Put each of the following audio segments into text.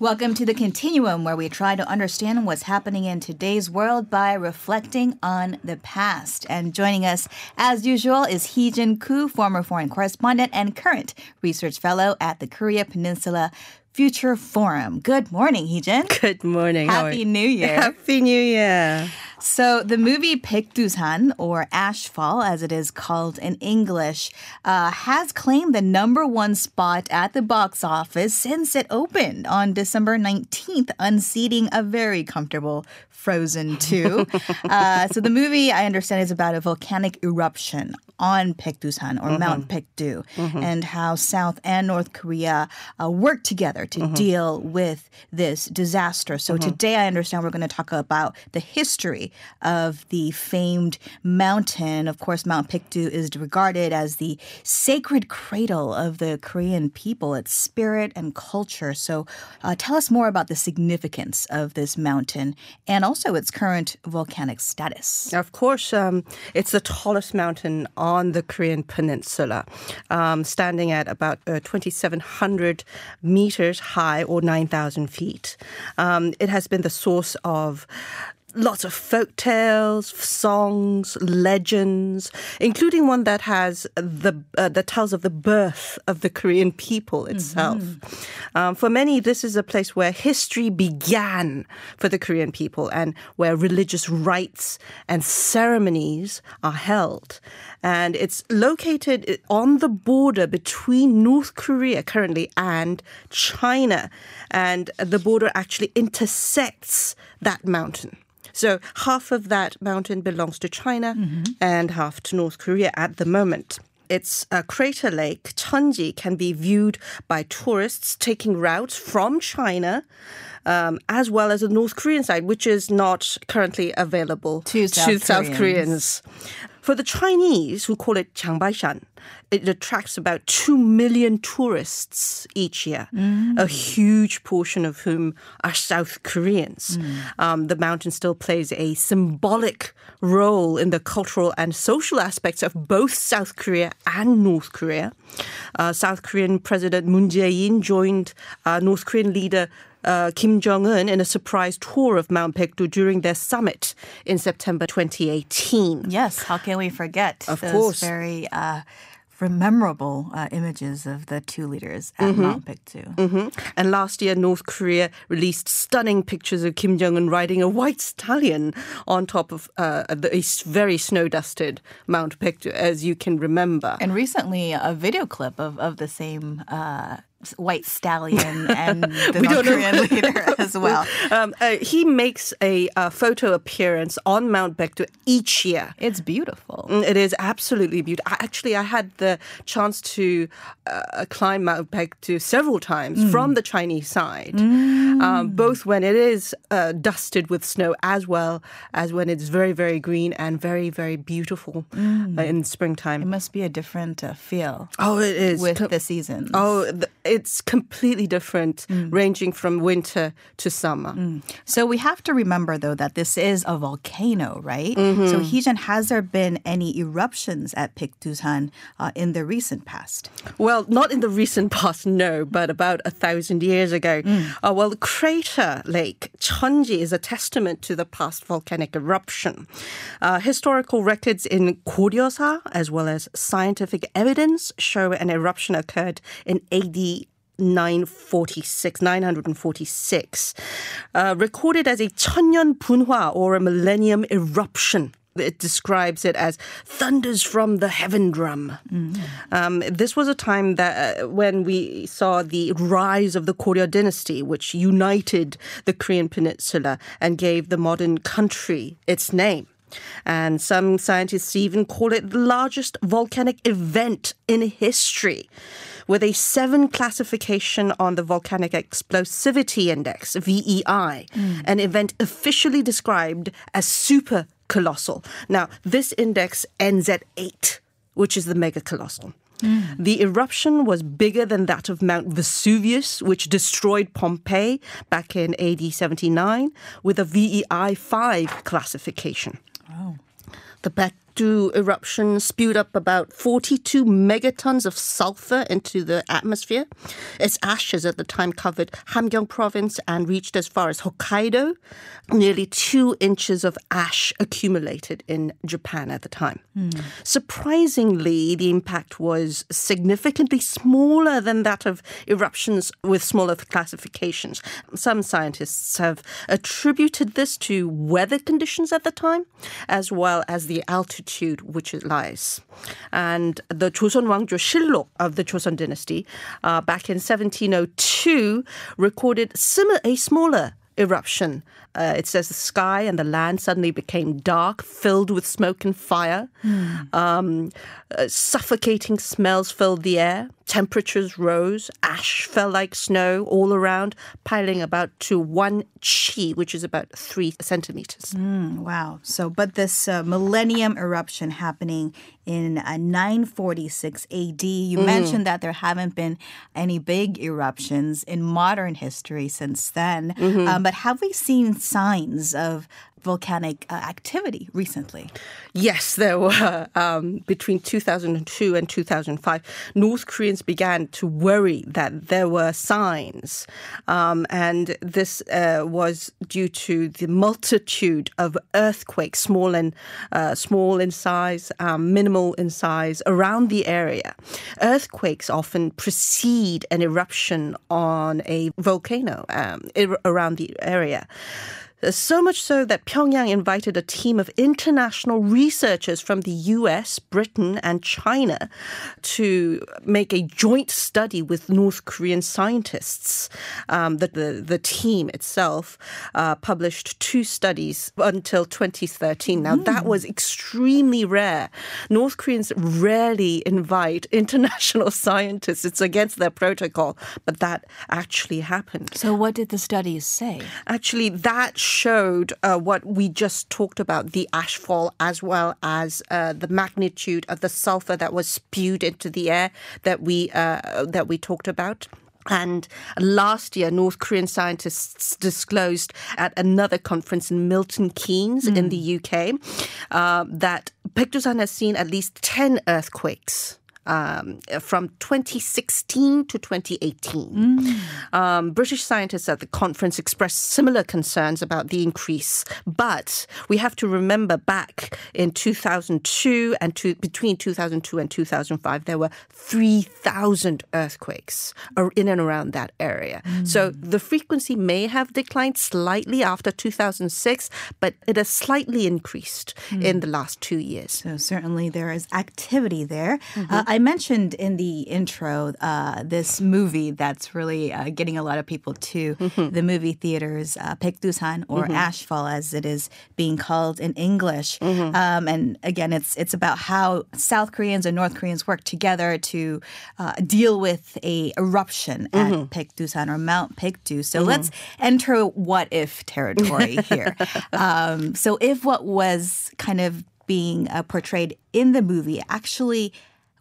Welcome to the Continuum, where we try to understand what's happening in today's world by reflecting on the past. And joining us, as usual, is Heejin Koo, former foreign correspondent and current research fellow at the Korea Peninsula Future Forum. Good morning, Heejin. Good morning. Happy? New Year. Happy New Year. So the movie Baekdusan, or Ashfall as it is called in English, uh, has claimed the number one spot at the box office since it opened on December 19th, unseating a very comfortable Frozen 2. uh, so the movie, I understand, is about a volcanic eruption on Baekdusan or Mount Baekdu and how South and North Korea uh, work together to deal with this disaster. So today I understand we're going to talk about the history of the famed mountain. Of course, Mount Baekdu is regarded as the sacred cradle of the Korean people, its spirit and culture. So uh, tell us more about the significance of this mountain and also its current volcanic status. Of course, um, it's the tallest mountain on the Korean peninsula, um, standing at about uh, 2,700 meters high or 9,000 feet. Um, it has been the source of lots of folk tales, songs, legends, including one that has the uh, that tells of the birth of the Korean people itself. Um, for many, this is a place where history began for the Korean people and where religious rites and ceremonies are held. And it's located on the border between North Korea currently and China. And the border actually intersects that mountain. So half of that mountain belongs to China and half to North Korea at the moment. Its uh, crater lake, Cheonji, can be viewed by tourists taking routes from China, um, as well as the North Korean side, which is not currently available To South Koreans. For the Chinese, who call it Changbaishan, it attracts about 2 million tourists each year, a huge portion of whom are South Koreans. Um, the mountain still plays a symbolic role in the cultural and social aspects of both South Korea and North Korea. Uh, South Korean President Moon Jae-in joined uh, North Korean leader uh, Kim Jong Un in a surprise tour of Mount Baekdu during their summit in September 2018. Yes, how can we forget Of those course. very uh, memorable uh, images of the two leaders at Mount Baekdu? hmm And last year, North Korea released stunning pictures of Kim Jong Un riding a white stallion on top of uh, the very snow-dusted Mount Baekdu, as you can remember. And recently, a video clip of, of the same uh, white stallion and the We North. Korean leader as well. Um, uh, he makes a uh, photo appearance on Mount Baekdu each year. It's beautiful. Mm, It is absolutely beautiful. Actually, I had the chance to uh, climb Mount Baekdu several times from the Chinese side, um, both when it is uh, dusted with snow as well as when it's very, very green and very, very beautiful uh, in springtime. It must be a different uh, feel Oh, it is. with the seasons. Oh, th- it's completely different, ranging from winter to summer. So we have to remember, though, that this is a volcano, right? So, Heejin, has there been any eruptions at Baekdusan uh, in the recent past? Well, not in the recent past, no, but about a thousand years ago. Uh, well, the crater lake Cheonji is a testament to the past volcanic eruption. Uh, historical records in Koryosa, as well as scientific evidence, show an eruption occurred in AD 946, 946, uh, recorded as a 천년 분화 or a millennium eruption. It describes it as thunders from the heaven drum. Um, this was a time that uh, when we saw the rise of the Koryo dynasty, which united the Korean peninsula and gave the modern country its name. And some scientists even call it the largest volcanic event in history, with a seven classification on the Volcanic Explosivity Index, VEI, hmm. an event officially described as super colossal. Now, this index ends at eight, which is the mega colossal. Hmm. The eruption was bigger than that of Mount Vesuvius, which destroyed Pompeii back in AD 79 with a VEI 5 classification. The Baek- Baekdu eruption spewed up about 42 megatons of sulfur into the atmosphere. Its ashes at the time covered Hamgyong province and reached as far as Hokkaido. Nearly two inches of ash accumulated in Japan at the time. Surprisingly, the impact was significantly smaller than that of eruptions with smaller classifications. Some scientists have attributed this to weather conditions at the time, as well as the altitude which it lies. And the Joseon Wangjo Shillok of the Joseon dynasty, uh, back in 1702, recorded similar, a smaller eruption. Uh, it says the sky and the land suddenly became dark, filled with smoke and fire. Um, uh, suffocating smells filled the air. Temperatures rose. Ash fell like snow all around, piling about to one chi, which is about three centimeters. Mm, wow. So, but this uh, millennium eruption happening in uh, 946 AD, you mentioned that there haven't been any big eruptions in modern history since then. Um, but have we seen signs of volcanic uh, activity recently? Yes, there were. Um, between 2002 and 2005, North Koreans began to worry that there were signs. Um, and this uh, was due to the multitude of earthquakes, small and uh, small in size, um, minimal in size, around the area. Earthquakes often precede an eruption on a volcano um, around the area. So much so that Pyongyang invited a team of international researchers from the US, Britain, and China to make a joint study with North Korean scientists. Um, the, the, the team itself uh, published two studies until 2013. Now, that was extremely rare. North Koreans rarely invite international scientists, it's against their protocol, but that actually happened. So, what did the studies say? Actually, that showed uh, what we just talked about the ashfall as well as uh, the magnitude of the sulfur that was spewed into the air that we uh, that we talked about. And last year, North Korean scientists disclosed at another conference in Milton Keynes in the UK uh, that Baekdusan has seen at least 10 earthquakes. Um, from 2016 to 2018. Um, British scientists at the conference expressed similar concerns about the increase, but we have to remember back in 2002 and to, between 2002 and 2005, there were 3,000 earthquakes in and around that area. So the frequency may have declined slightly after 2006, but it has slightly increased in the last two years. So certainly there is activity there. Uh, I mentioned in the intro uh, this movie that's really uh, getting a lot of people to the movie theaters, uh, Baekdusan or Ashfall as it is being called in English. Um, and again, it's it's about how South Koreans and North Koreans work together to uh, deal with a eruption at Baekdusan or Mount Baekdu. So let's enter what if territory here. um, so if what was kind of being uh, portrayed in the movie actually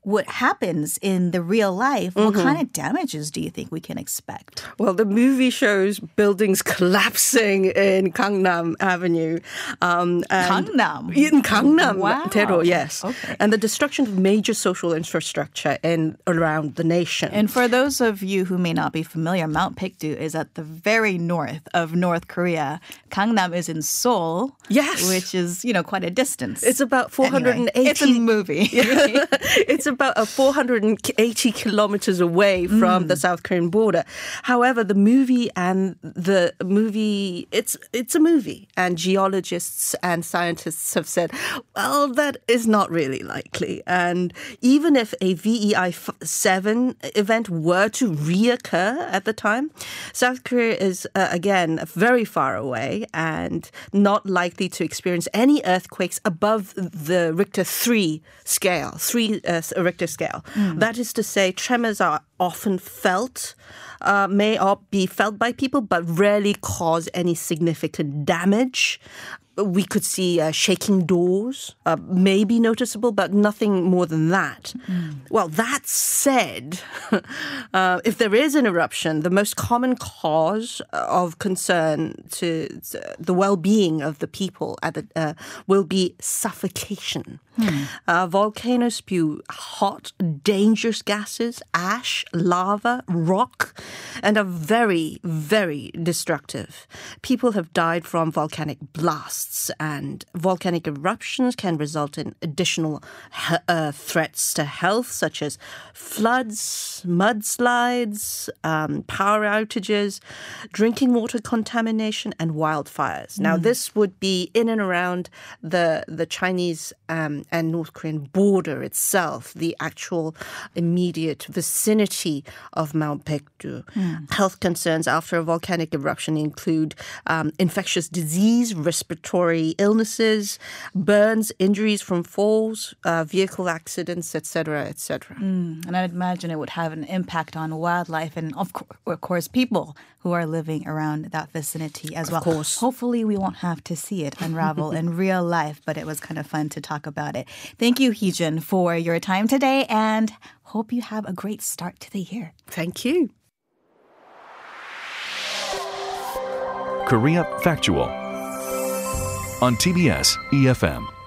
what happens in the real life, what kind of damages do you think we can expect? Well, the movie shows buildings collapsing in Gangnam Avenue. Um, and- Gangnam? In Gangnam, Wow. Daero, yes. Okay. And the destruction of major social infrastructure in around the nation. And for those of you who may not be familiar, Mount Baekdu is at the very north of North Korea. Gangnam is in Seoul, Yes. which is you know quite a distance. it's about Anyway, 480 it's a movie. it's about a 480 kilometers away from the South Korean border. However, the movie and the movie, it's it's a movie, and geologists and scientists have said, well, that is not really likely. And even if a VEI seven event were to reoccur at the time, South Korea is uh, again very far away and not likely to experience any earthquakes above the Richter three scale, three uh, Richter scale. That is to say, tremors are often felt, uh, may or be felt by people, but rarely cause any significant damage. We could see uh, shaking doors, uh, may be noticeable, but nothing more than that. Well, that said, uh, if there is an eruption, the most common cause of concern to the well-being of the people at the, uh, will be suffocation. Uh, volcanoes spew hot, dangerous gases, ash, lava, rock, and are very, very destructive. People have died from volcanic blasts, and volcanic eruptions can result in additional he- uh, threats to health, such as floods, mudslides, um, power outages, drinking water contamination, and wildfires. Now, this would be in and around the the Chinese um, and North Korean border itself, the actual immediate vicinity of Mount Baekdu. Health concerns after a volcanic eruption include um, infectious disease, respiratory illnesses, burns, injuries from falls, uh, vehicle accidents, etc., etc. And I'd imagine it would have an impact on wildlife and, of, cour- of course, people who are living around that vicinity as well. Of course. Hopefully, we won't have to see it unravel in real life, but it was kind of fun to talk about it. Thank you, Heejin, for your time today, and hope you have a great start to the year. Thank you. Korea Factual on TBS EFM.